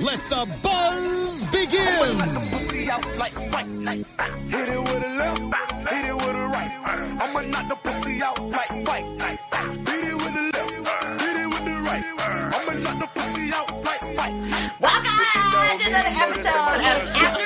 let the buzz begin! pussy out like white light. Hit it with a left, hit it with a right. I'ma knock the pussy out like white light. Hit it with the left, hit it with the right. I'ma knock the pussy out like white. Welcome to another episode of AfterBuzz TV's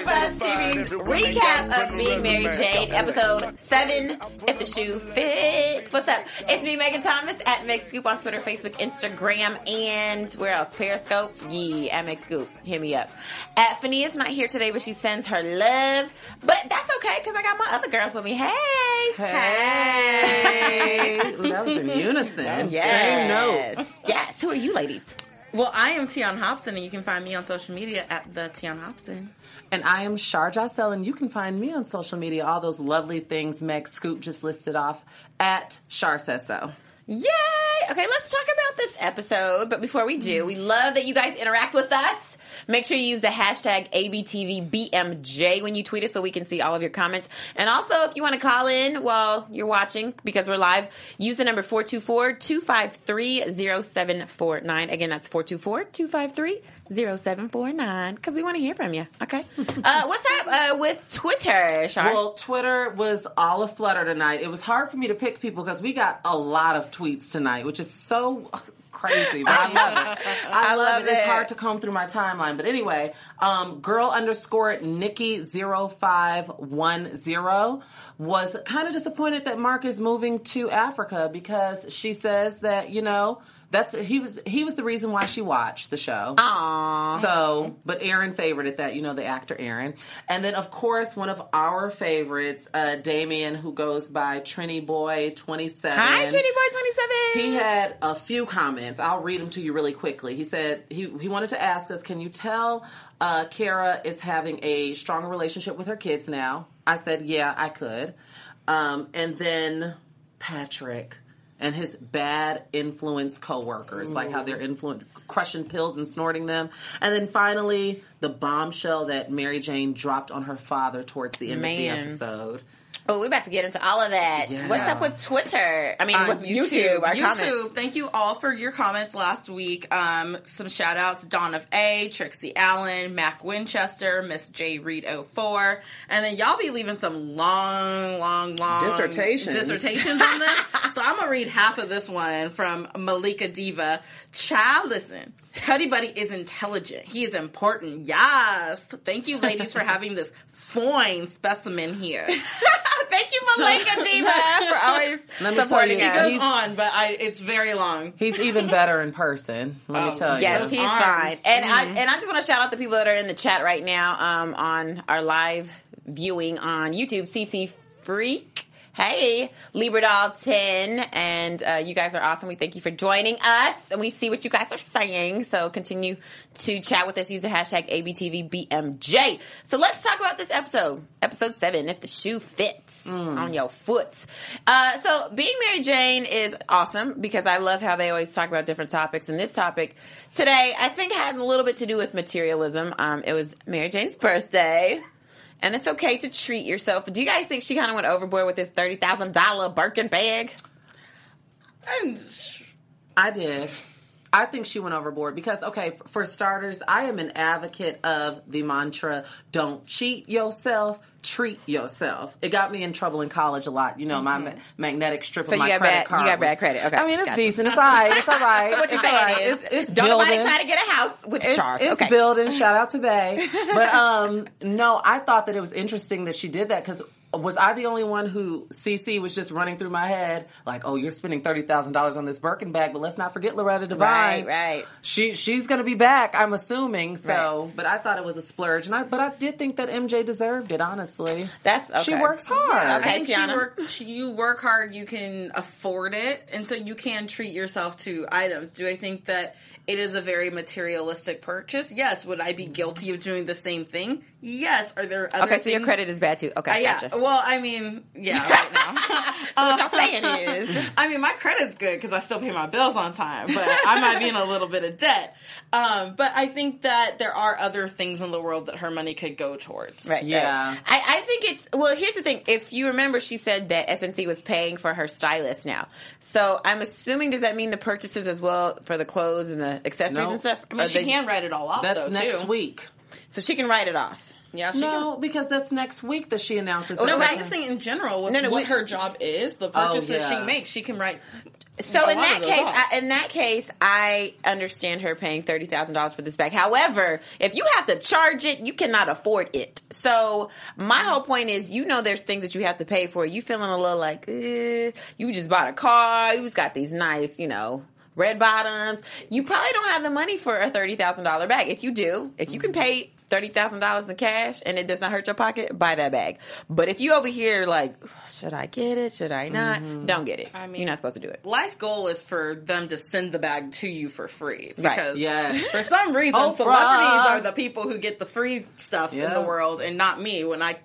recap of Being Mary Jane, episode seven. If the shoe fits, what's up? It's me, Megan Thomas at Meg Scoop on Twitter, Facebook, Instagram, and where else? Periscope. Yeah, at Meg Scoop. Hit me up. At Fania's not here today, but she sends her love. But that's okay because I got my other girls with me. Hey, Hey, Ooh, that was in unison. Yes. Same note. Yes. Who are you, ladies? Well, I am Tion Hobson, and you can find me on social media at the Tion Hobson. And I am Shar Jossel, and you can find me on social media. All those lovely things Meg Scoop just listed off at Shar Says So. Yay! Okay, let's talk about this episode. But before we do, we love that you guys interact with us. Make sure you use the hashtag ABTVBMJ when you tweet us so we can see all of your comments. And also, if you want to call in while you're watching, because we're live, use the number 424-253-0749. Again, that's 424-253-0749. Because we want to hear from you. Okay? uh, what's up uh, with Twitter, Shar? Well, Twitter was all aflutter tonight. It was hard for me to pick people because we got a lot of tweets tonight, which is so crazy, but I love it. I, love, love it. It's hard to comb through my timeline. But anyway, um, girl underscore Nikki 0510 was kind of disappointed that Mark is moving to Africa because she says that, you know, that's he was he was the reason why she watched the show. Aww. So, but Aaron favored it that, you know, the actor Aaron. And then, of course, one of our favorites, uh, Damien, who goes by Trini Boy 27. Hi, Trinity Boy 27. He had a few comments. I'll read them to you really quickly. He said he, he wanted to ask us, can you tell uh, Kara is having a stronger relationship with her kids now? I said, yeah, I could. Um, and then Patrick and his bad influence coworkers, like how they're influence crushing pills and snorting them. And then finally, the bombshell that Mary Jane dropped on her father towards the end Man. of the episode. Oh, we're about to get into all of that. Yeah. What's up with Twitter? I mean, On with YouTube. YouTube. comments. Thank you all for your comments last week. Um, some shout outs Dawn of A, Trixie Allen, Mac Winchester, Miss J Reed 04. And then y'all be leaving some long, long, long Dissertations. dissertations on this. so I'm gonna read half of this one from Malika Diva. Child, listen. Cuddy Buddy is intelligent. He is important. Yes. Thank you, ladies, for having this fine specimen here. Thank you, Malika Diva, for always Let me tell supporting you, It us. goes He's- on, but I, it's very long. He's even better in person. Let me Oh, tell you. Yes, he's arms. fine. And I Mhm. and I just want to shout out the people that are in the chat right now um, on our live viewing on YouTube. CC Freak. Hey, Liberdall 10, and uh, you guys are awesome. We thank you for joining us, and we see what you guys are saying. So continue to chat with us. Use the hashtag ABTVBMJ. So let's talk about this episode, episode seven. If the shoe fits on your foot. Uh, so being Mary Jane is awesome because I love how they always talk about different topics. And this topic today, I think, had a little bit to do with materialism. Um, it was Mary Jane's birthday. And it's okay to treat yourself. Do you guys think she kind of went overboard with this thirty thousand dollar Birkin bag? And I did. I think she went overboard because, okay, for starters, I am an advocate of the mantra "Don't cheat yourself, treat yourself." It got me in trouble in college a lot. You know, my ma- magnetic strip So of my you got credit bad- card. you got was- bad credit. Okay, I mean, it's gotcha. decent. It's all right. It's all right. so what you're saying right. is, it's, it's don't nobody building. try to get a house with It's, Char. it's okay. building. Shout out to Bay. But um, no, I thought that it was interesting that she did that because was I the only one who CC was just running through my head like, oh, you're spending thirty thousand dollars on this Birkin bag, but let's not forget Loretta Devine. Right, right. She she's gonna be back. I'm assuming so. Right. But I thought it was a splurge, and I but I did think that MJ deserved it. Honestly, That's she works hard. Okay, I think Tiana. she work, she, you work hard, you can afford it, and so you can treat yourself to items. Do I think that it is a very materialistic purchase? Yes. Would I be guilty of doing the same thing? Yes. Are there other Okay, so your credit is bad too. Okay, Uh, yeah. gotcha. Well, I mean, yeah, right now. So what y'all saying is, I mean, my credit's good because I still pay my bills on time, but I might be in a little bit of debt. Um, but I think that there are other things in the world that her money could go towards. right? Yeah. right. I, I think it's well. Here's the thing: if you remember, she said that SNC was paying for her stylist now. So I'm assuming does that mean the purchases as well for the clothes and the accessories No. and stuff? I mean, Or she they- can write it all off That's though next too. week. so she can write it off. Yeah, she No, because that's next week that she announces. can. that No, but I'm just saying in general, with No, no, what we- her job is, the Oh, purchases yeah. she makes, she can write. So a in lot that of those case. I, in that case, I understand her paying thirty thousand dollars for this bag. However, if you have to charge it, you cannot afford it. So my whole point is, you know, there's things that you have to pay for. You feeling a little like, eh, you just bought a car, you just got these nice, you know. Red bottoms. You probably don't have the money for a thirty thousand dollar bag. If you do, if you can pay thirty thousand dollars in cash and it does not hurt your pocket, buy that bag. But if you over here like, should I get it? Should I not? Mm-hmm. Don't get it. I mean- You're not supposed to do it. Life goal is for them to send the bag to you for free Right. because Yes. for some reason Oprah. celebrities are the people who get the free stuff in the world and not me when I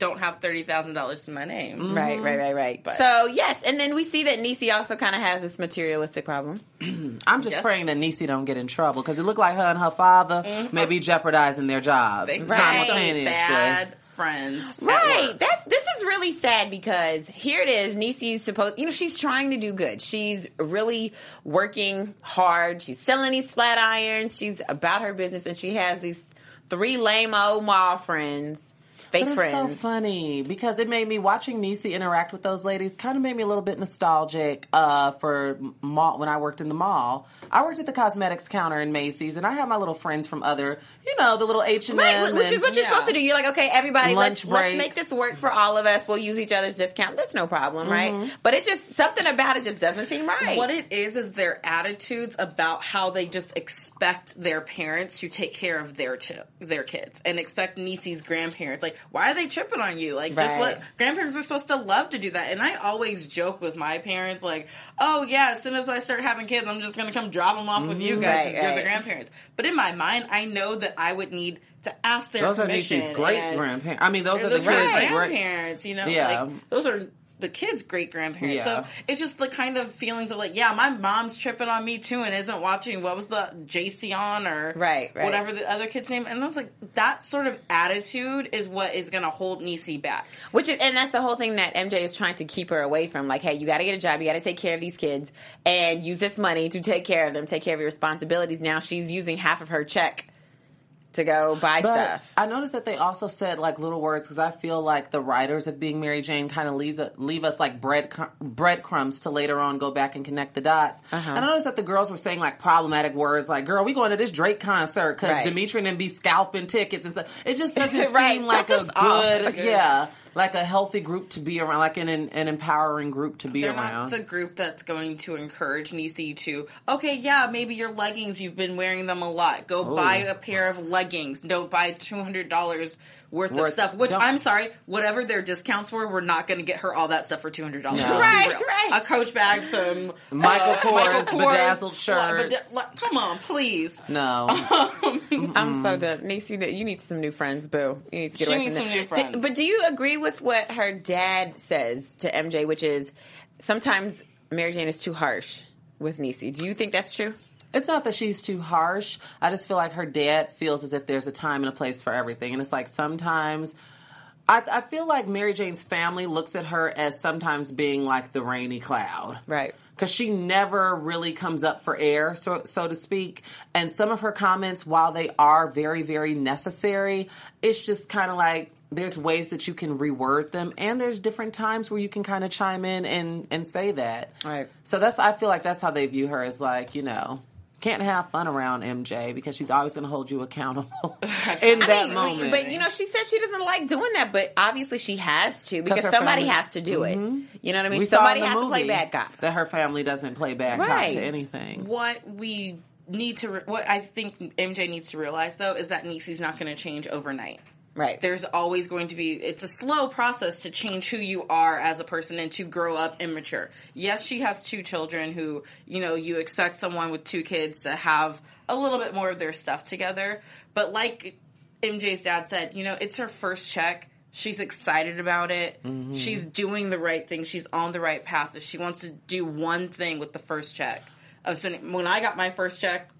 don't have thirty thousand dollars to my name. Right, right, right, right. But- so yes, and then we see that Niecy also kind of has this materialistic problem. I'm just Yes. praying that Niecy don't get in trouble because it looked like her and her father Mm-hmm. may be jeopardizing their jobs They Right. simultaneously. bad friends. Right. That's this is really sad because here it is. Niecy's supposed, you know, she's trying to do good. She's really working hard. She's selling these flat irons. She's about her business, and she has these three lame old mall friends, fake But it's friends. so funny because it made me watching Niecy interact with those ladies kind of made me a little bit nostalgic uh, for mall when I worked in the mall. I worked at the cosmetics counter in Macy's, and I had my little friends from other, you know, the little H and Right, M, which is what you're yeah. supposed to do. You're like, okay, everybody, Lunch let's let's make this work for all of us. We'll use each other's discount. That's no problem, Mm-hmm. right? But it just something about it just doesn't seem right. What it is is their attitudes about how they just expect their parents to take care of their chi- their kids and expect Niecy's grandparents. Like, why are they tripping on you? Like, just Right. let grandparents are supposed to love to do that. And I always joke with my parents, like, oh yeah, as soon as I start having kids, I'm just gonna come drop them off with you mm-hmm. guys Right, as you're the grandparents. But in my mind, I know that I would need to ask their those are permission. Niecy's great grandparents. I mean, those are the those are kids' great. grandparents, you know, Yeah. like those are the kids' great grandparents. Yeah. So it's just the kind of feelings of like, yeah, my mom's tripping on me too and isn't watching what was the JC on or Right, right. whatever the other kid's name. And I was like, that sort of attitude is what is going to hold Niecy back. Which is, and that's the whole thing that MJ is trying to keep her away from. Like, hey, you got to get a job, you got to take care of these kids, and use this money to take care of them, take care of your responsibilities. Now she's using half of her check to go buy But stuff. I noticed that they also said like little words because I feel like the writers of Being Mary Jane kind of leaves it, leave us like bread breadcrumbs to later on go back and connect the dots. Uh-huh. And I noticed that the girls were saying like problematic words like "girl, we going to this Drake concert because Right. Dimitri and be scalping tickets and stuff." It just doesn't Right, seem like a good, Good. yeah, like a healthy group to be around, like an an empowering group to be They're around. the group that's going to encourage Niecy to, okay, yeah, maybe your leggings, you've been wearing them a lot. Go oh. buy a pair of leggings. Don't buy $200 worth, of stuff, which don't- I'm sorry, whatever their discounts were, we're not going to get her all that stuff for $200. No. Right, right. A coach bag, some Michael uh, Kors, Kors, bedazzled like, shirts. beda- like, come on, please. no, I'm so done. Niecy, you need some new friends, boo. You need to get She away needs from some that. new friends. Do- but do you agree with what her dad says to MJ, which is sometimes Mary Jane is too harsh with Niecy? Do you think that's true? It's not that she's too harsh. I just feel like her dad feels as if there's a time and a place for everything. And it's like sometimes I, I feel like Mary Jane's family looks at her as sometimes being like the rainy cloud. Right. Because she never really comes up for air, so, so to speak. And some of her comments, while they are very, very necessary, it's just kind of like there's ways that you can reword them, and there's different times where you can kind of chime in and, and say that. Right. So that's I feel like that's how they view her as like you know can't have fun around MJ because she's always going to hold you accountable in that I mean, moment. But you know, she said she doesn't like doing that, but obviously she has to because somebody family- has to do it. Mm-hmm. You know what I mean? we somebody has to play movie bad cop. That her family doesn't play bad Right. cop to anything. what we need to, re- what I think MJ needs to realize though is that Niecy's not going to change overnight. Right. There's always going to be, it's a slow process to change who you are as a person and to grow up and mature. Yes, she has two children who, you know, you expect someone with two kids to have a little bit more of their stuff together. But like MJ's dad said, you know, it's her first check. She's excited about it. Mm-hmm. She's doing the right thing. She's on the right path. If she wants to do one thing with the first check of spending, when I got my first check,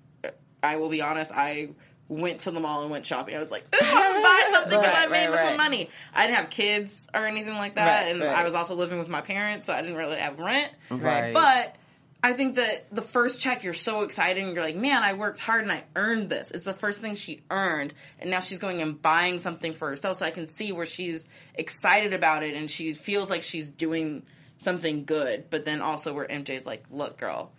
I will be honest, I went to the mall and went shopping. I was like, I'm gonna buy something because I made right, with right. some money. I didn't have kids or anything like that, Right, and right. I was also living with my parents, so I didn't really have rent. Right. But I think that the first check, you're so excited, and you're like, man, I worked hard and I earned this. It's the first thing she earned, and now she's going and buying something for herself. So I can see where she's excited about it, and she feels like she's doing something good. But then also where MJ's like, look, girl,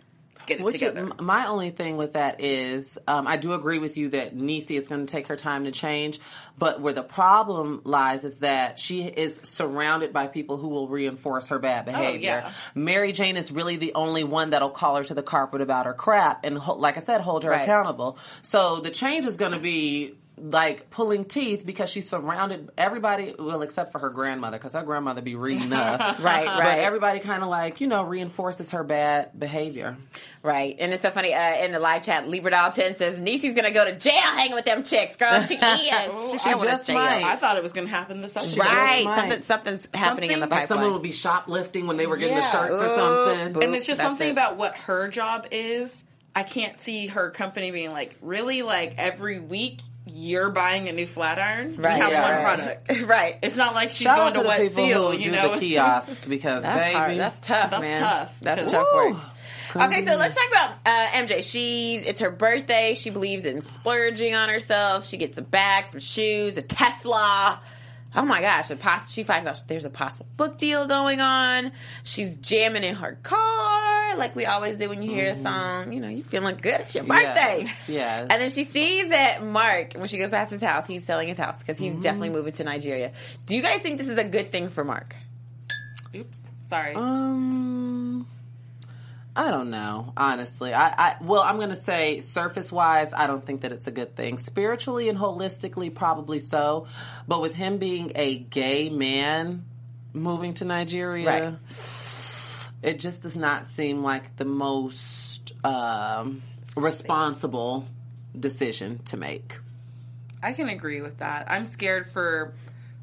get it Which together. my only thing with that is, um, I do agree with you that Niecy is going to take her time to change, but where the problem lies is that she is surrounded by people who will reinforce her bad behavior. yeah. Mary Jane is really the only one that'll call her to the carpet about her crap and, like I said, hold her Right. accountable. So the change is going to be like pulling teeth because she's surrounded everybody well except for her grandmother because her grandmother be reading up Right, but right. everybody kind of like you know reinforces her bad behavior Right. And it's so funny, uh, in the live chat, Liberdal 10 says, Niecy's gonna go to jail hanging with them chicks, girl. She is. She's I going just jail. might. I thought it was going to happen this episode. Right. Something, something's happening in the Something- Like someone pipeline. would be shoplifting when they were getting the Yeah. shirts or something. boo. and it's just something it. about what her job is. I can't see her company being like, really, like every week you're buying a new flat iron. Right. We have Yeah, one right. product. right. It's not like she's Shout going to, to wet seal, who you do know. the kiosks because That's baby, hard. That's tough, That's man. tough, That's tough work. Okay, so let's talk about uh, MJ. She it's her birthday. She believes in splurging on herself. She gets a bag, some shoes, a Tesla. Oh my gosh! A poss- she finds out there's a possible book deal going on. She's jamming in her car, like we always do when you hear a song. You know, you're feeling good. It's your birthday. Yes, yes. And then she sees that Mark, when she goes past his house, he's selling his house because he's definitely moving to Nigeria. Do you guys think this is a good thing for Mark? Oops, sorry. Um, I don't know. Honestly, I, I well, I'm gonna say surface wise, I don't think that it's a good thing. Spiritually and holistically, probably so. But with him being a gay man moving to Nigeria, it just does not seem like the most um, responsible decision to make. I can agree with that. I'm scared for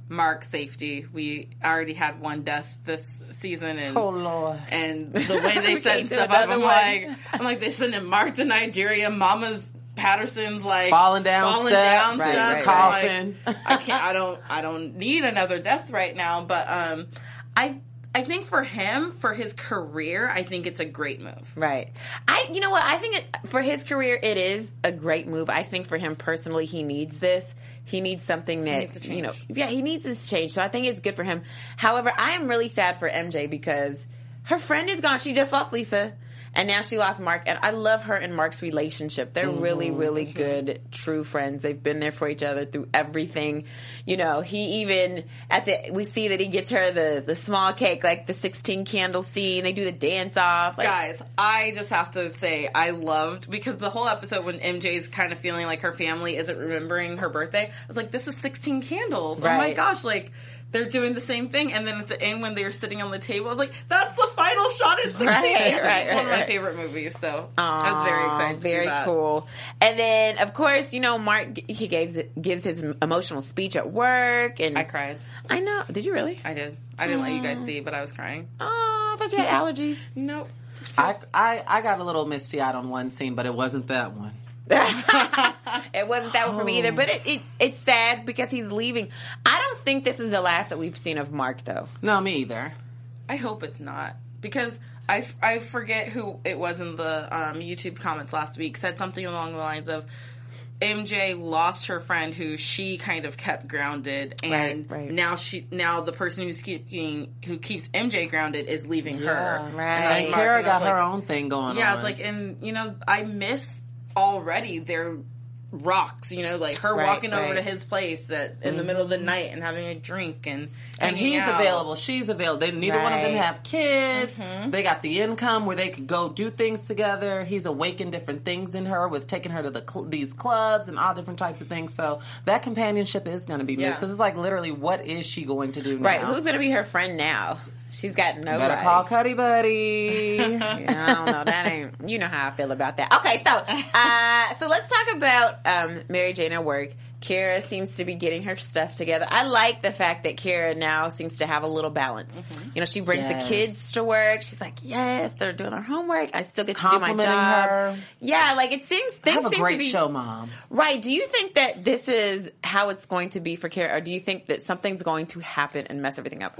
Mark's safety. We already had one death this season, and Oh Lord. and the way they We set can't do stuff up, I'm one. like, I'm like, they sending Mark to Nigeria. Mama's Patterson's like Falling down falling steps, down right, steps. right, I'm like, I can't. I don't. I don't need another death right now. But um, I. I think for him, for his career, I think it's a great move. Right. I, you know what? I think it, for his career, it is a great move. I think for him personally, he needs this. He needs something that, needs you know, yeah, he needs this change. So I think it's good for him. However, I am really sad for MJ because her friend is gone. She just lost Lisa. And now she lost Mark, and I love her and Mark's relationship. They're mm-hmm, really, really good, true friends. They've been there for each other through everything. You know, he even at the we see that he gets her the the small cake, like the sixteen candle scene. They do the dance off. Like, Guys, I just have to say I loved because the whole episode when MJ's kind of feeling like her family isn't remembering her birthday, I was like, this is 16 candles. Oh my gosh, like they're doing the same thing. And then at the end when they're sitting on the table, I was like, that's the final shot in 16. Right, it's right, one of my favorite movies. So I was very excited to Very see that. cool. And then, of course, you know, Mark he gives gives his emotional speech at work, and I cried. I know. Did you really? I did. I didn't let you guys see, but I was crying. Oh, I thought you had allergies. Nope. I, I I got a little misty eyed on one scene, but it wasn't that one. it wasn't that one for me either. But it, it it's sad because he's leaving. I don't think this is the last that we've seen of Mark, though. No, me either. I hope it's not because I, I forget who it was in the um, YouTube comments last week said something along the lines of MJ lost her friend who she kind of kept grounded and Right, right. now she now the person who's keeping who keeps MJ grounded is leaving her. Right. And And Kara and I was got her own thing going Yeah, on. it's like and you know I miss already they're rocks, you know, like her Right, walking over to his place at, in the middle of the night and having a drink and and he's out. available. She's available. They neither one of them have kids. Mm-hmm. They got the income where they could go do things together. He's awakened different things in her with taking her to the cl- these clubs and all different types of things. So that companionship is going to be missed Yeah. because it's like literally, what is she going to do now? Right. Who's going to be her friend now? She's got nobody. Better call Cuddy Buddy. Yeah, I don't know. That ain't. You know how I feel about that. Okay, so uh, so let's talk about um, Mary Jane at work. Kara seems to be getting her stuff together. I like the fact that Kara now seems to have a little balance. You know, she brings Yes. the kids to work. She's like, yes, they're doing their homework. I still get to do my job. her. Yeah, like it seems I things have a seem great to be show, Mom. right. Do you think that this is how it's going to be for Kara, or do you think that something's going to happen and mess everything up?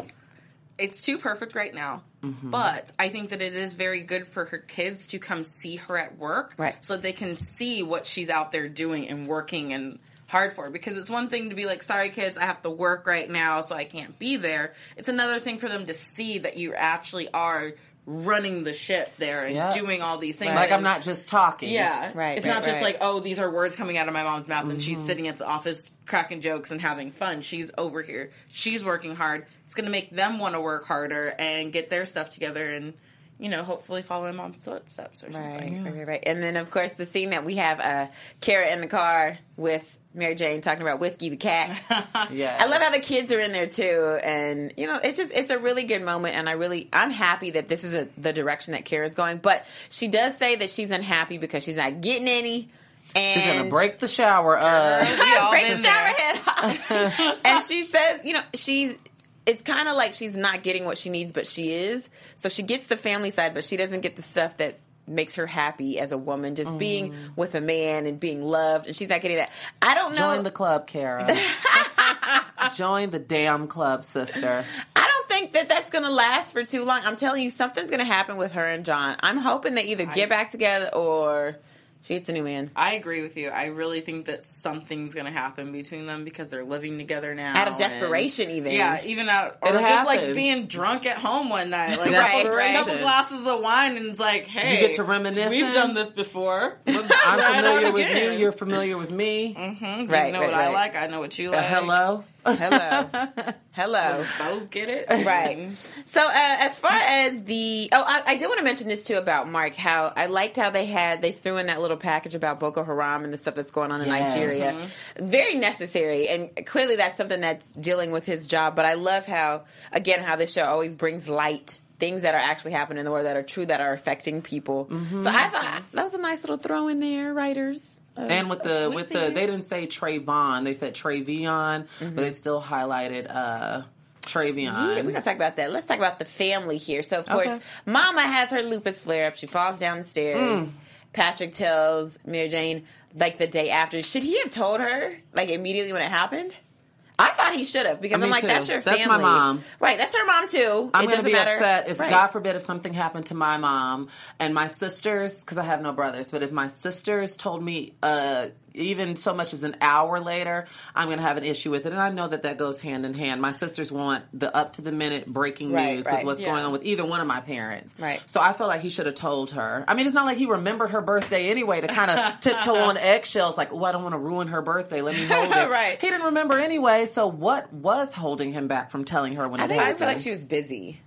It's too perfect right now. Mm-hmm. But I think that it is very good for her kids to come see her at work, Right. So they can see what she's out there doing and working and hard for. Because it's one thing to be like, "Sorry, kids, I have to work right now, so I can't be there." It's another thing for them to see that you actually are running the ship there and Yeah. doing all these things. Like I'm not just talking. yeah, Right, It's right, not just right. like, oh, these are words coming out of my mom's mouth, and Mm-hmm. she's sitting at the office cracking jokes and having fun. She's over here. She's working hard. It's going to make them want to work harder and get their stuff together, and you know, hopefully follow in mom's footsteps or something. Right, right, right, right. And then, of course, the scene that we have uh, Kara in the car with Mary Jane talking about whiskey the cat. Yeah. I love how the kids are in there too, and you know, it's just it's a really good moment, and I really I'm happy that this is a, the direction that Kara's going. But she does say that she's unhappy because she's not getting any. And She's gonna break the shower. Uh, all break the there. head off. and she says, you know, she's it's kind of like she's not getting what she needs, but she is. So she gets the family side, but she doesn't get the stuff that makes her happy as a woman, just being mm. with a man and being loved, and she's not getting that. I don't know. join the club, Kara. join the damn club, sister. I don't think that that's going to last for too long. I'm telling you, something's going to happen with her and John. I'm hoping they either get back together or she gets a new man. I agree with you. I really think that something's going to happen between them because they're living together now. Out of and- desperation, even. Yeah, even out or It just like being drunk at home one night, like Right, a couple, glasses of wine, and it's like, hey, You get to reminisce. We've done this before. I'm try it out familiar with you. You're familiar with me. Mm-hmm. Right, You know right, what I like. I know what you Uh, like. hello. Hello. Hello. Both get it Right. So, uh, as far as the oh, I, I did want to mention this too about Mark. How I liked how they had they threw in that little package about Boko Haram and the stuff that's going on in Yes. Nigeria. Very necessary, and clearly that's something that's dealing with his job. But I love how again how this show always brings light. Things that are actually happening in the world that are true that are affecting people. So I thought that was a nice little throw in there, writers. Uh, And with the with the he? they didn't say Trayvon, they said Travion, but they still highlighted uh Travion. Yeah, we're gonna talk about that. Let's talk about the family here. So, of course, Okay. Mama has her lupus flare up. She falls down the stairs. Mm. Patrick tells Mary Jane like the day after. Should he have told her like immediately when it happened? I thought he should have because I'm like, too. that's your family. That's my mom. right? That's her mom too. I'm going to be matter. upset if, Right. God forbid, if something happened to my mom and my sisters, because I have no brothers, but if my sisters told me, uh, even so much as an hour later, I'm going to have an issue with it. And I know that that goes hand in hand. My sisters want the up to the minute breaking Right, news right. of what's Yeah. going on with either one of my parents. Right. So I feel like he should have told her. I mean, it's not like he remembered her birthday anyway to kind of tiptoe on eggshells, like, oh, I don't want to ruin her birthday. Let me hold it. Right. He didn't remember anyway. So what was holding him back from telling her when I it think I feel like she was busy.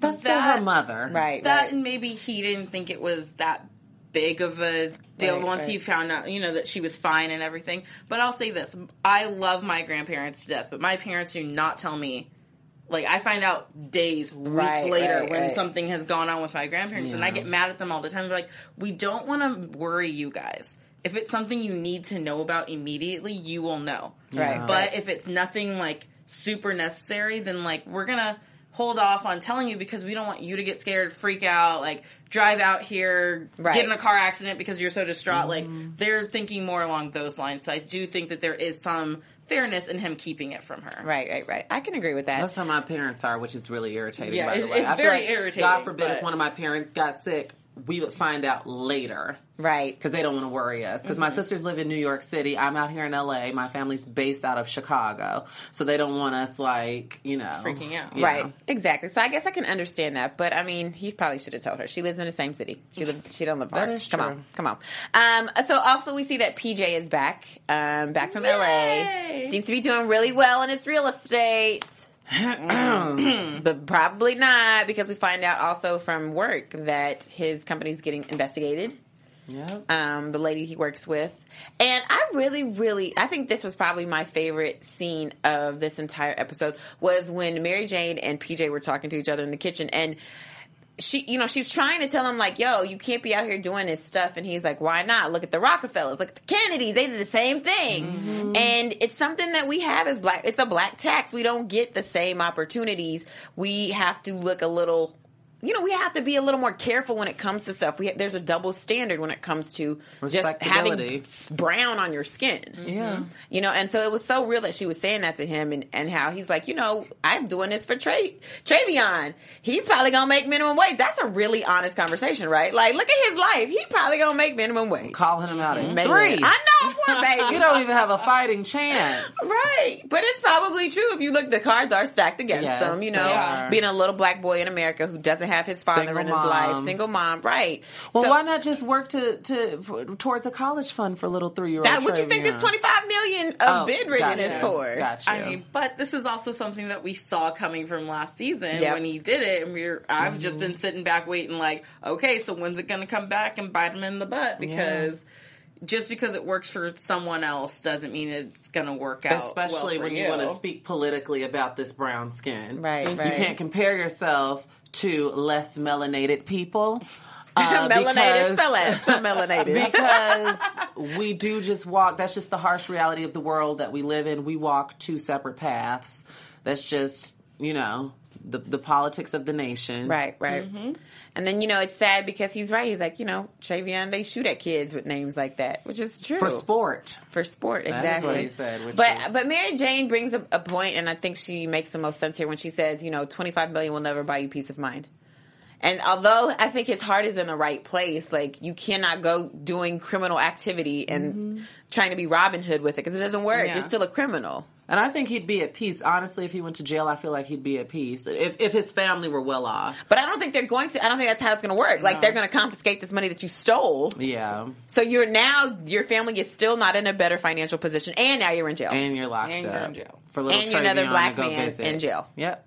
That's still That- her mother. Right. that right. and maybe he didn't think it was that big of a deal Right, once right. he found out you know that she was fine and everything. But i'll say this. I love my grandparents to death but my parents do not tell me. Like i find out days weeks Right, later when something has gone on with my grandparents and i get mad at them all the time. They're like we don't want to worry you guys. If it's something you need to know about immediately you will know. Right, but if it's nothing like super necessary, then like we're gonna hold off on telling you because we don't want you to get scared, freak out, like drive out here, Right. get in a car accident because you're so distraught. Mm-hmm. Like they're thinking more along those lines. So I do think that there is some fairness in him keeping it from her. Right, right, right. I can agree with that. That's how my parents are, which is really irritating. Yeah, by the way, it's I feel very like, irritating, God forbid but- if one of my parents got sick, we would find out later. right. because they don't want to worry us. Because Mm-hmm. my sisters live in New York City. I'm out here in LA. My family's based out of Chicago, so they don't want us like you know Freaking out. Right, know. exactly. So I guess I can understand that, but I mean, he probably should have told her. She lives in the same city. She live, she don't live far. That is come true. on, come on. Um, so also we see that PJ is back, um, back from LA. Seems to be doing really well in its real estate. Mm. but probably not because we find out also from work that his company's getting investigated Yep. um, the lady he works with. And I really, really, I think this was probably my favorite scene of this entire episode was when Mary Jane and PJ were talking to each other in the kitchen and she, you know, she's trying to tell him like, yo, you can't be out here doing this stuff. And he's like, why not? Look at the Rockefellers, look at the Kennedys. They did the same thing. Mm-hmm. And it's something that we have as black, it's a black tax. We don't get the same opportunities. We have to look a little you know, we have to be a little more careful when it comes to stuff. We there's a double standard when it comes to just having brown on your skin. Mm-hmm. Yeah. You know, and so it was so real that she was saying that to him and, and how he's like, you know, I'm doing this for Tra- Travion. He's probably gonna make minimum wage. That's a really honest conversation, right? Like, look at his life. He probably gonna make minimum wage. Calling him out at mm-hmm. Man. three. I know, poor baby. You don't even have a fighting chance. Right. But it's probably true if you look, the cards are stacked against Yes, him, you know, being a little black boy in America who doesn't have his father Single in his mom. life, single mom, right. Well, So- why not just work to, to for, towards a college fund for little three year old? That, what you think this 25 million of oh, bid rigging is for? Gotcha. I mean, but this is also something that we saw coming from last season Yep. when he did it, and we're I've just mm-hmm. been sitting back waiting, like, okay, so when's it going to come back and bite him in the butt? Because just because it works for someone else doesn't mean it's going to work out. Especially well for when you, want to speak politically about this brown skin. Right, You can't compare yourself to less melanated people. uh, melanated, spell it, spell melanated. because we do just walk that's just the harsh reality of the world that we live in we walk two separate paths that's just you know the the politics of the nation Right, right. Mm-hmm. And then, you know, it's sad because he's right. He's like, you know, Travion, they shoot at kids with names like that, which is true. for sport For sport, is exactly. what he said, which but is- but Mary Jane brings a, a point, and I think she makes the most sense here when she says, you know, twenty five million will never buy you peace of mind. And although I think his heart is in the right place, like you cannot go doing criminal activity and mm-hmm. trying to be Robin Hood with it because it doesn't work. Yeah. You're still a criminal. And i think he'd be at peace honestly if he went to jail i feel like he'd be at peace if, if his family were well off But I don't think they're going to. I don't think that's how it's going to work. Like they're going to confiscate this money that you stole. yeah So you're now your family is still not in a better financial position, and now you're in jail. and you're locked And you're up in jail. for little And you're another black man visit. in jail. yep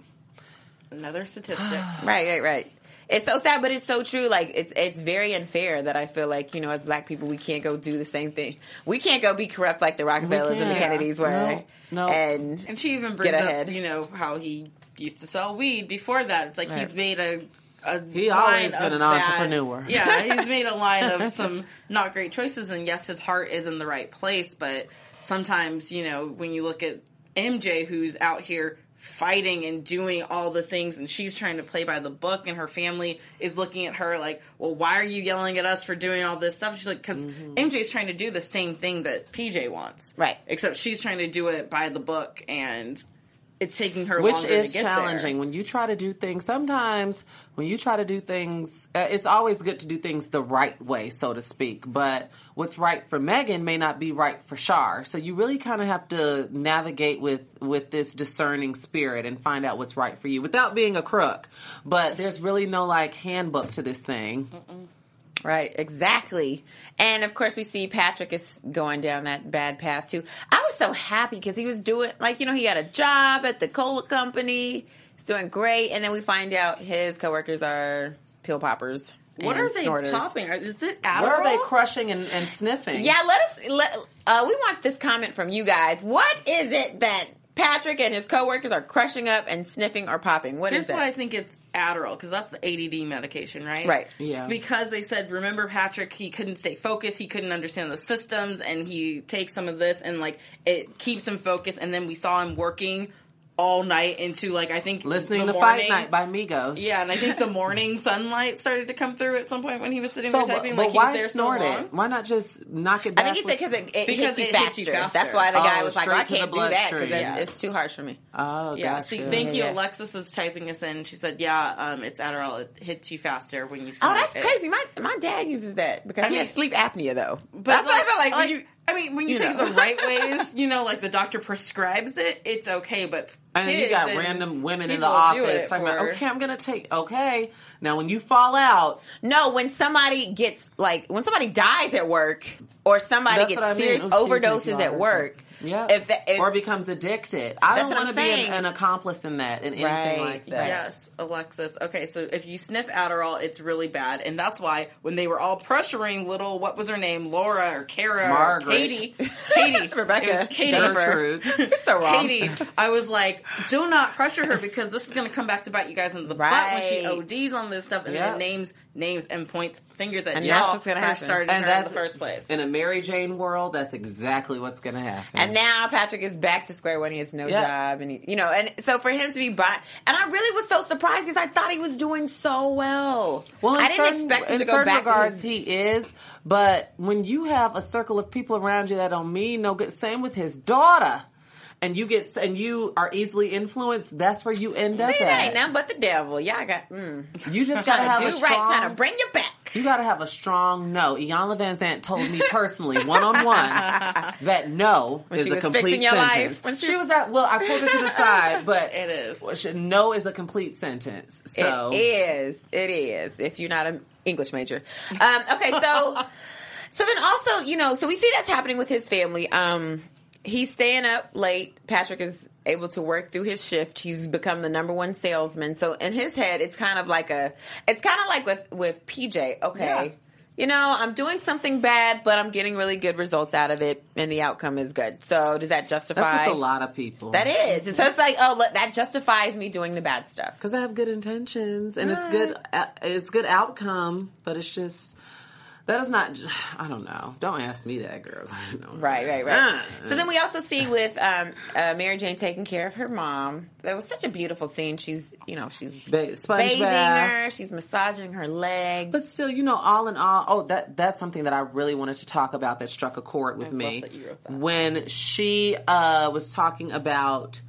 Another statistic. Right, right, right. It's so sad, but it's so true. Like it's it's very unfair that I feel like you know as black people we can't go do the same thing. We can't go be corrupt like the Rockefellers and the. Kennedys were. No, no. And And she even brings Get up, ahead. you know, how he used to sell weed before that. It's like he's made a. A He always been an bad- entrepreneur. yeah, he's made a line of some not great choices, and yes, his heart is in the right place. But sometimes, you know, when you look at MJ, who's out here fighting and doing all the things, and she's trying to play by the book, and her family is looking at her like, "Well, why are you yelling at us for doing all this stuff?" She's like, "Because Mm-hmm. MJ's trying to do the same thing that PJ wants, Right. Except she's trying to do it by the book, and it's taking her which is challenging there. when you try to do things sometimes when you try to do things uh, it's always good to do things the right way so to speak. But what's right for megan may not be right for shar. So you really kind of have to navigate with with this discerning spirit and find out what's right for you without being a crook. But there's really no like handbook to this thing right, exactly. And of course we see Patrick is going down that bad path too. I was so happy because he was doing like you know he had a job at the cola company. He's doing great, and then we find out his coworkers are pill poppers. What are they snorters. popping? Is it Adderall? what are they crushing and, and sniffing Yeah, let us. Let, uh, we want this comment from you guys. What is it that Patrick and his coworkers are crushing up and sniffing or popping? What Here's is that? why I think it's Adderall because that's the ADD medication, right? Right. Yeah. Because they said, remember Patrick, he couldn't stay focused, he couldn't understand the systems, and he takes some of this and like it keeps him focused. And then we saw him working all night into like I think Listening the to morning, Fight Night by Migos. Yeah, and I think the morning sunlight started to come through at some point when he was sitting So, there typing. but like he why was there snort so it? long. Why not just knock it I think he said with- because it, it, Because hits, you it hits you faster. faster. That's why the guy Oh, was like, I can't do that because bloodstream. it's, it's too harsh for me. Oh, Yeah, gotcha. see, thank you. Yeah. Alexis is typing this in. She said, "Yeah, um, it's Adderall. It hits you faster when you." Oh, that's it." crazy. My my dad uses that because I he mean- has sleep apnea though. But that's what I feel like. when you, I mean, when you, you take know. it the right ways, you know, like the doctor prescribes it, it's okay. But And then you got and random women in the office it talking about, for- okay, I'm going to take, okay. Now, when you fall out, no, when somebody gets like when somebody dies at work or somebody That's gets what I mean. serious Oh, excuse overdoses at Laura. work. Yeah. If that, if, or becomes addicted. I don't want to be an, an accomplice in that, in anything Right, like that. Yes, Alexis. Okay, so if you sniff Adderall, it's really bad, and that's why when they were all pressuring little, what was her name, Laura or Kara Margaret. or Katie, Katie, Rebecca. it Katie, Gertrude. so wrong. Katie, I was like, do not pressure her because this is going to come back to bite you guys in the butt when she Right. ODs on this stuff and Yeah. then names names and points fingers at And y'all that's what's gonna for happen. starting And her in the first place. In a Mary Jane world, that's exactly what's going to happen. And now Patrick is back to square one. He has no Yeah. job, and he, you know, and so for him to be by, and I really was so surprised because I thought he was doing so well. Well, I didn't certain, expect him in to go certain back. to regards, his- he is. But when you have a circle of people around you that don't mean no good, same with his daughter, and you get and you are easily influenced, that's where you end up See, that ain't nothing but the devil. Y'all got mm, You just gotta have to a do strong. right, trying to bring you back. You gotta have a strong no. Iyanla Vanzant told me personally, one on one, that no When is she a was complete fixing your sentence. life, when she she was- was at well, I pulled her to the side, but It is. no is a complete sentence. So It is. It is. If you're not an English major. Um, okay, so so then also, you know, so we see that's happening with his family. Um, he's staying up late. Patrick is able to work through his shift. He's become the number one salesman. So in his head, it's kind of like a. It's kind of like with with PJ. Okay. Yeah. You know, I'm doing something bad, but I'm getting really good results out of it, and the outcome is good. So, does that justify? that's with a lot of people. That is, and so it's like, oh, look, that justifies me doing the bad stuff. because I have good intentions and it's good. uh, It's good outcome, but it's just that is not. I don't know. Don't ask me that, girl. Right, right, right. So then we also see with um, uh, Mary Jane taking care of her mom. That was such a beautiful scene. She's, you know, she's Ba- bathing bath. her. She's massaging her leg. But still, you know, all in all, oh, that that's something that I really wanted to talk about that struck a chord with love me that you wrote that. when she uh, was talking about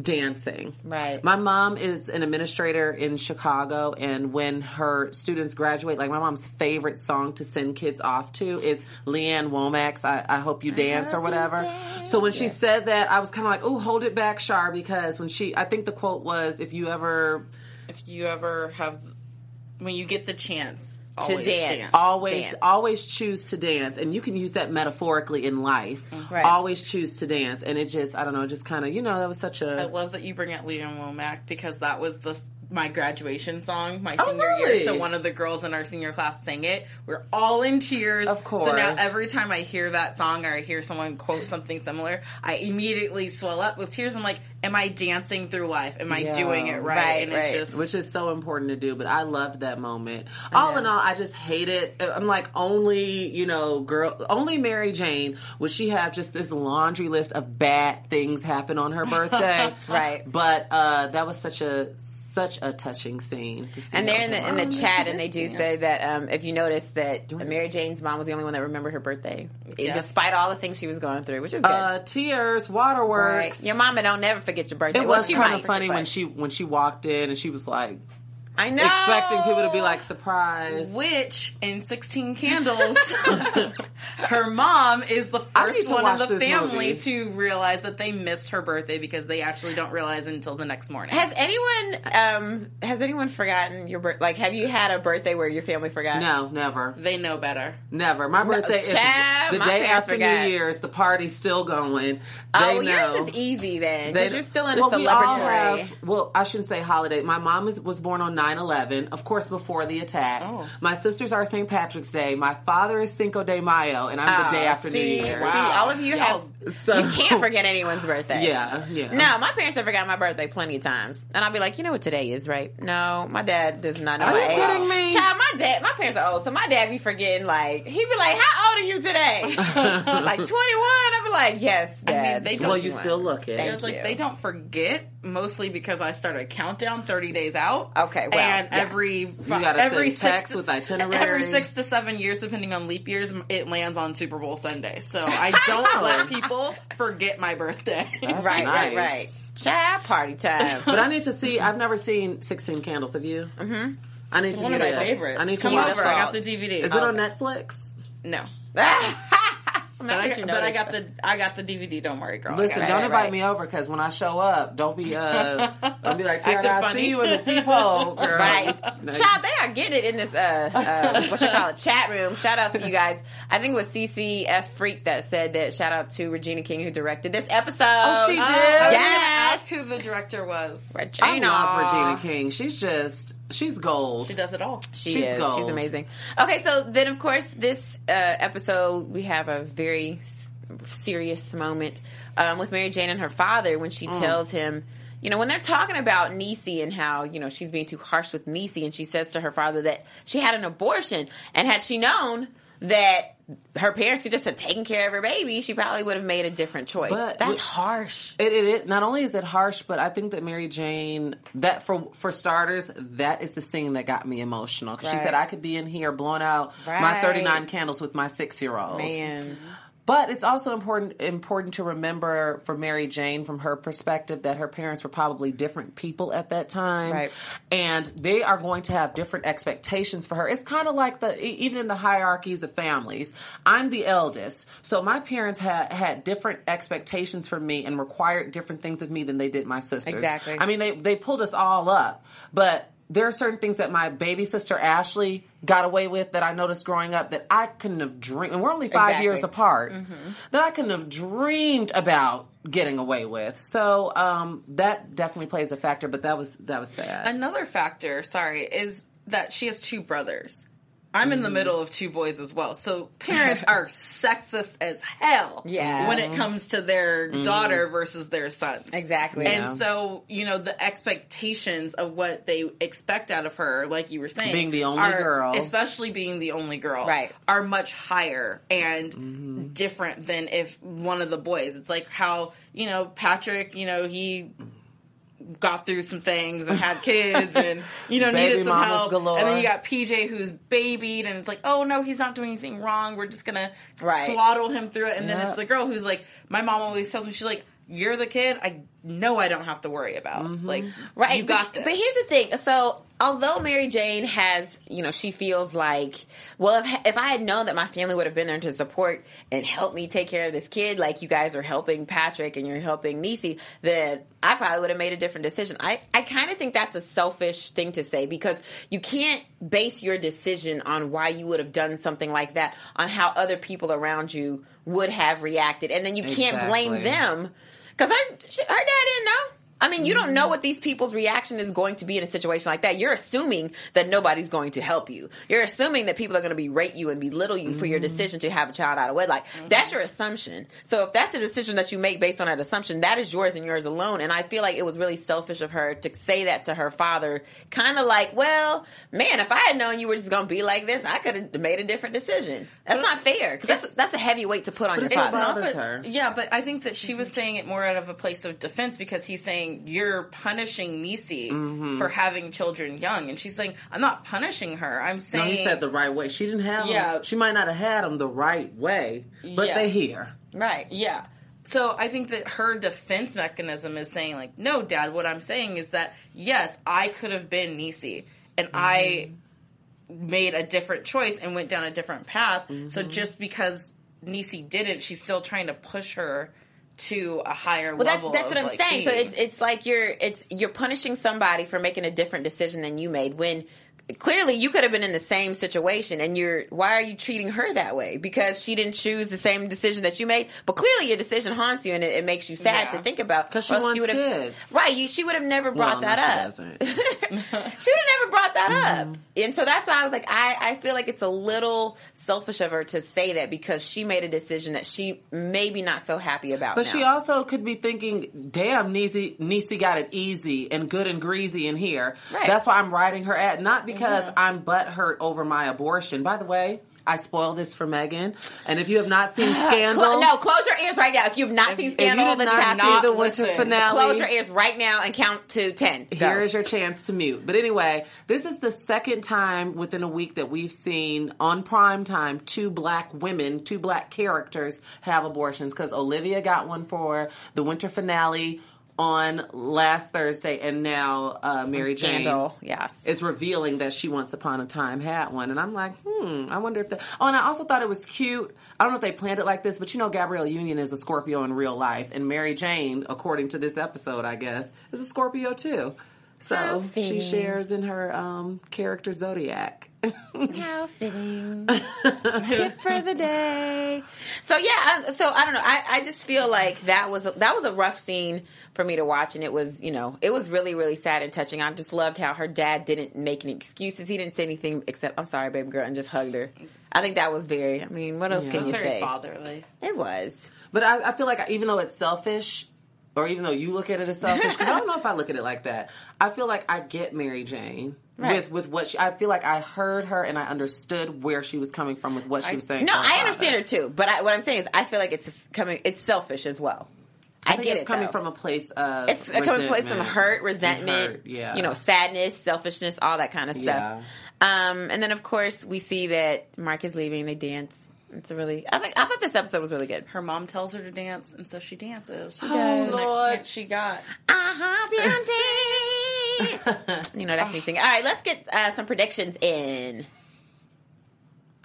dancing. Right. My mom is an administrator in Chicago, and when her students graduate, like my mom's favorite song to send kids off to is Lee Ann Womack's "I, I Hope You Dance" or Hope whatever. Dance. So when she said that, I was kind of like, "Oh, hold it back, Shar," because when she, I think the quote was, "If you ever." if you ever have, when you get the chance To always dance. always Dance. always choose to dance and you can use that metaphorically in life mm-hmm. Right. always choose to dance and it just i don't know, just kind of you know that was such a. I love that you bring up Lee Ann Womack because that was the my graduation song my Oh, senior really? year. So one of the girls in our senior class sang it. We're all in tears. Of course. So now every time I hear that song or I hear someone quote something similar, I immediately swell up with tears. I'm like, am I dancing through life? Am I Yeah. doing it right? Right, and it's right. just which is so important to do but i loved that moment all in all i just hate it i'm like only you know girl only mary jane would she have just this laundry list of bad things happen on her birthday Right. but uh that was such a such a touching scene to see and they're in the in the chat, and they do dance. say that um, if you notice that Mary Jane's mom was the only one that remembered her birthday, Yes. despite all the things she was going through, which is good. uh tears waterworks right. Your mama don't never forget your birthday. It was she kind of funny when she when she walked in and she was like I know expecting people to be like surprised. Which in 16 Candles, her mom is the first one in the family movie. to realize that they missed her birthday because they actually don't realize until the next morning. Has anyone um has anyone forgotten your birth? Like, have you had a birthday where your family forgot? No, never, they know better. never. My birthday is child, the day after forgot. New Year's. The party's still going. Oh, They yours is easy then because you're still in a well, we celebratory. have- well, I shouldn't say holiday. My mom is, was born on 9-11, of course, before the attacks. Oh. My sisters are St. Patrick's Day. My father is Cinco de Mayo, and I'm the ah, day Oh, after see, New Year's. See, all of you have. So- You can't forget anyone's birthday. Yeah, yeah. No, my parents have forgotten my birthday plenty of times, and I'll be like, you know what today is, right? No, my dad does not know. Are my you age. kidding me? Child, my dad, my parents are old, so my dad be forgetting. Like he'd be like, "How old are you today?" like twenty one. I'll be like, "Yes, dad." they don't- Well, you 21." still look it. Thank It's like they don't forget. Mostly because I started a countdown 30 days out. Okay, well, and yes. every gotta every send text six to, with itinerary. Every six to seven years, depending on leap years, it lands on Super Bowl Sunday. So I don't let people forget my birthday. Right, right, nice. right. Chat party time. But I need to see. I've never seen Sixteen Candles. Have you? Mm-hmm. I need to One see of my that. favorites. I need to Come watch over. I got the DVD. Is it Oh, on Netflix? No. I'm But I, you but I got the I got the DVD. Don't worry, girl. Listen, don't right, invite right. me over because when I show up, don't be uh, don't be like, Acting Tara, I funny. see you in the peephole, girl. Right. No. Child, they are getting it in this, uh, uh, what you call it, chat room. Shout out to you guys. I think it was CCF Freak that said that. Shout out to Regina King who directed this episode. Oh, she Oh, did? I was Yes. Ask who the director was. Regina. I love Regina King. She's just she's gold. She does it all. She She's is. gold. She's amazing. Okay, so then of course this uh, episode we have a very s- serious moment um, with Mary Jane and her father when she Mm. tells him, you know, when they're talking about Niecy and how you know she's being too harsh with Niecy, and she says to her father that she had an abortion, and had she known that her parents could just have taken care of her baby, she probably would have made a different choice. But That's with- harsh. It, it, it not only is it harsh, but I think that Mary Jane that for for starters, that is the scene that got me emotional because she said I could be in here blowing out my thirty nine candles with my six year old. Man, But it's also important important to remember for Mary Jane from her perspective that her parents were probably different people at that time. Right. And they are going to have different expectations for her. It's kind of like the even in the hierarchies of families. I'm the eldest. So my parents had had different expectations for me and required different things of me than they did my sisters. Exactly. I mean they they pulled us all up, but there are certain things that my baby sister Ashley got away with that I noticed growing up that I couldn't have dreamed. And we're only five Exactly. years apart. That I couldn't have dreamed about getting away with. So um, that definitely plays a factor. But that was that was sad. Another factor, sorry, is that she has two brothers. I'm Mm-hmm. in the middle of two boys as well. So parents are sexist as hell Yeah. when it comes to their Mm-hmm. daughter versus their sons. exactly. And so, you know, the expectations of what they expect out of her, like you were saying, Being the only are- girl. especially being the only girl, Right. are much higher and Mm-hmm. different than if one of the boys. It's like how, you know, Patrick, you know, he got through some things and had kids and you know needed some help. galore. and then you got PJ who's babied and it's like oh no he's not doing anything wrong. We're just gonna Right. swaddle him through it. And then it's the girl who's like my mom always tells me she's like you're the kid. I know I don't have to worry about Mm-hmm. like Right, you got but, this but here's the thing. So, although Mary Jane has, you know, she feels like, well, if if I had known that my family would have been there to support and help me take care of this kid, like you guys are helping Patrick and you're helping Niecy, then I probably would have made a different decision. I I kind of think that's a selfish thing to say because you can't base your decision on why you would have done something like that on how other people around you would have reacted, and then you can't blame them because her her dad didn't know. I mean, you don't know mm-hmm. what these people's reaction is going to be in a situation like that. You're assuming that nobody's going to help you. You're assuming that people are going to berate you and belittle you for your mm-hmm. decision to have a child out of wedlock. Mm-hmm. That's your assumption. So if that's a decision that you make based on that assumption, that is yours and yours alone. And I feel like it was really selfish of her to say that to her father, kind of like, well, man, if I had known you were just going to be like this, I could have made a different decision. That's not fair because that's, that's a heavy weight to put on your father. not- not, but, yeah, but I think that she was saying it more out of a place of defense because he's saying you're punishing Niecy Mm-hmm. for having children young, and she's saying I'm not punishing her. I'm saying. no, saying he said the right way. She didn't have Yeah. them. She might not have had them the right way, but Yeah. they here. right. Yeah. So I think that her defense mechanism is saying like, no, Dad. What I'm saying is that yes, I could have been Niecy, and I made a different choice and went down a different path. So just because Niecy didn't, she's still trying to push her to a higher Well, that's, level. that's of, what I'm like, saying. So it's it's like you're it's you're punishing somebody for making a different decision than you made when clearly you could have been in the same situation and you're why are you treating her that way because she didn't choose the same decision that you made but clearly your decision haunts you and it, it makes you sad Yeah. to think about 'Cause she or else wants would have kids. right you she would have never brought Well, no, that she up doesn't. she would have never brought that mm-hmm. up. And so that's why I was like, I, I feel like it's a little selfish of her to say that because she made a decision that she maybe not so happy about. But now. she also could be thinking, damn, Niecy, Niecy got it easy and good and greasy in here. Right. That's why I'm writing her at Not because I'm butthurt over my abortion. By the way, I spoil this for Megan. And if you have not seen Scandal, no, close your ears right now. If you've not seen if you Scandal did this not past see the winter listen. finale, close your ears right now and count to ten. Go. Here is your chance to mute. But anyway, this is the second time within a week that we've seen on prime time two black women, two black characters have abortions because Olivia got one for the winter finale on last Thursday, and now uh, Mary Jane Scandal, yes. is revealing that she once upon a time had one. And I'm like, hmm, I wonder if that. Oh, and I also thought it was cute. I don't know if they planned it like this, but you know, Gabrielle Union is a Scorpio in real life, and Mary Jane, according to this episode, I guess, is a Scorpio too. So she shares in her um, character zodiac. How fitting. Tip for the day. So yeah, I, so I don't know. I, I just feel like that was a, that was a rough scene for me to watch, and it was you know it was really really sad and touching. I just loved how her dad didn't make any excuses. He didn't say anything except "I'm sorry, baby girl," and just hugged her. I think that was very. I mean, what else Yeah. can It's you very say? fatherly. It was. But I, I feel like even though it's selfish, or even though you look at it as selfish, because I don't know if I look at it like that. I feel like I get Mary Jane. Right. With with what she, I feel like I heard her and I understood where she was coming from with what she was saying. No, I understand her too. But I, what I'm saying is, I feel like it's coming. It's selfish as well. I, I think get it's it. coming though. from a place of It's coming from a place from resentment hurt, resentment, hurt, yeah, you know, sadness, selfishness, all that kind of stuff. Um, and then of course we see that Mark is leaving. They dance. It's a really. I think I thought this episode was really good. Her mom tells her to dance, and so she dances. The next Lord. she got. Uh-huh, Beyonce. you know that's me singing. All right, let's get uh, some predictions in.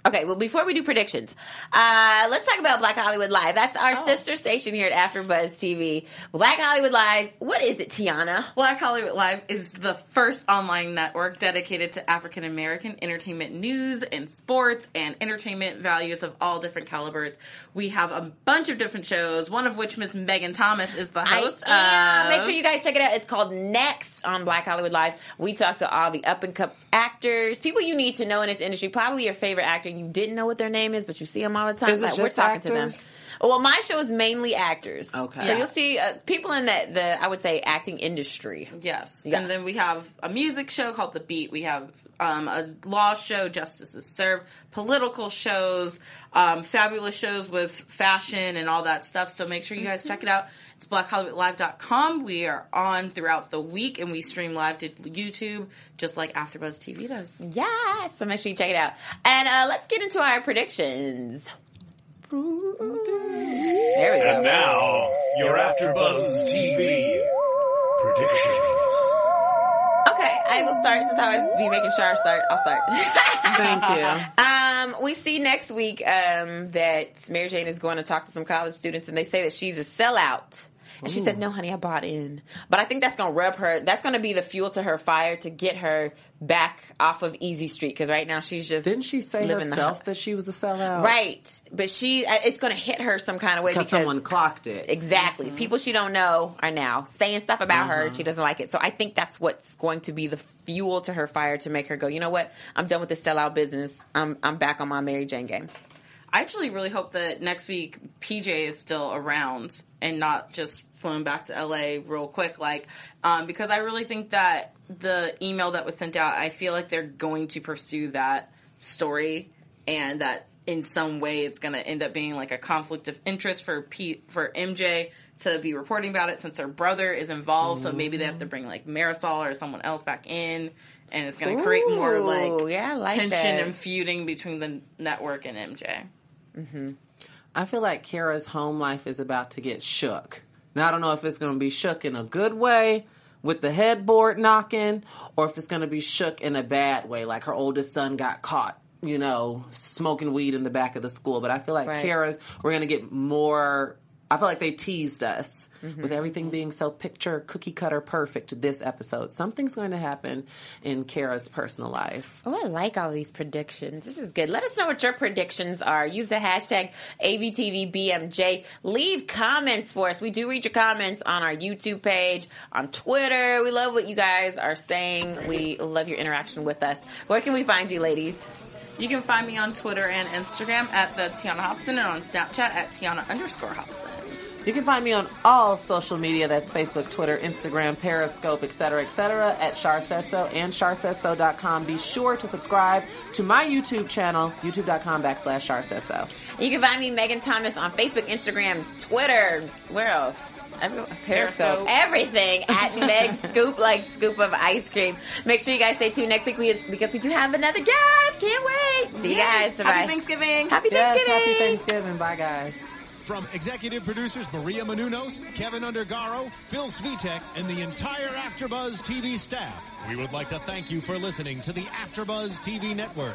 Okay, well, before we do predictions, uh, let's talk about Black Hollywood Live. That's our Oh. sister station here at AfterBuzz TV. Black Hollywood Live. What is it, Tiana? Black Hollywood Live is the first online network dedicated to African American entertainment news and sports and entertainment values of all different calibers. We have a bunch of different shows, one of which Miss Megan Thomas is the host. I am. of. Make sure you guys check it out. It's called Next on Black Hollywood Live. We talk to all the up and coming actors, people you need to know in this industry. Probably your favorite actor. You didn't know what their name is, but you see them all the time. Is it Like, just we're talking to them. Well, my show is mainly actors. Okay. so Yeah. you'll see uh, people in the the I would say acting industry. Yes. Yes. And then we have a music show called The Beat. We have um, a law show, Justice is Served, political shows, um, fabulous shows with fashion and all that stuff. So make sure you guys check it out. It's blackhollywoodlive.com. We are on throughout the week and we stream live to YouTube just like AfterBuzz TV does. Yeah, so make sure you check it out. And uh, let's get into our predictions. There we go. And now, your AfterBuzz TV predictions. Okay, I will start since I always be making sure I start. I'll start. Thank you. Um, we see next week um, that Mary Jane is going to talk to some college students, and they say that she's a sellout. And she said, "No, honey, I bought in." But I think that's going to rub her. That's going to be the fuel to her fire to get her back off of Easy Street because right now she's just Didn't she say herself that she was a sellout? right. But she, uh, it's going to hit her some kind of way Because someone clocked it. Exactly. People she don't know are now saying stuff about her. Uh-huh. She doesn't like it. So I think that's what's going to be the fuel to her fire to make her go, you know what? I'm done with this sellout business. I'm I'm back on my Mary Jane game. I actually really hope that next week PJ is still around and not just flown back to LA real quick. Like, um, because I really think that the email that was sent out, I feel like they're going to pursue that story and that in some way it's going to end up being like a conflict of interest for P- for MJ to be reporting about it since her brother is involved. So maybe they have to bring like Marisol or someone else back in. And it's going to create more like, yeah, like tension that. and feuding between the network and MJ. Mm-hmm. I feel like Kara's home life is about to get shook. Now I don't know if it's going to be shook in a good way with the headboard knocking, or if it's going to be shook in a bad way, like her oldest son got caught, you know, smoking weed in the back of the school. But I feel like Right. Kara's we're going to get more. I feel like they teased us Mm-hmm. with everything being so picture cookie cutter perfect this episode. Something's going to happen in Kara's personal life. Oh, I like all these predictions. This is good. Let us know what your predictions are. Use the hashtag ABTVBMJ. Leave comments for us. We do read your comments on our YouTube page, on Twitter. We love what you guys are saying. We love your interaction with us. Where can we find you, ladies? You can find me on Twitter and Instagram at the Tiana Hobson and on Snapchat at Tiana underscore Hobson. You can find me on all social media. That's Facebook, Twitter, Instagram, Periscope, etc., etc. at Char Says So and charsaysso.com. Be sure to subscribe to my YouTube channel, youtube.com backslash Char Says So. You can find me, Megan Thomas, on Facebook, Instagram, Twitter. Where else? Every- Periscope. Everything at Meg Scoop, like scoop of ice cream. Make sure you guys stay tuned next week we, because we do have another guest. Can't wait. See you guys. Bye. Happy Thanksgiving. Happy Yes, Thanksgiving. happy Thanksgiving. Bye, guys. From executive producers Maria Menounos, Kevin Undergaro, Phil Svitek, and the entire AfterBuzz TV staff, we would like to thank you for listening to the AfterBuzz TV network.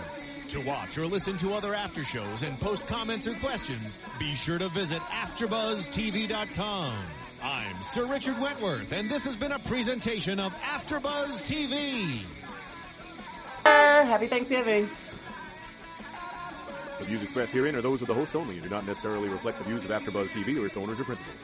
To watch or listen to other after shows and post comments or questions, be sure to visit AfterBuzzTV.com. I'm Sir Richard Wentworth, and this has been a presentation of AfterBuzz TV. Uh, happy Thanksgiving. The views expressed herein are those of the hosts only and do not necessarily reflect the views of AfterBuzz TV or its owners or principals.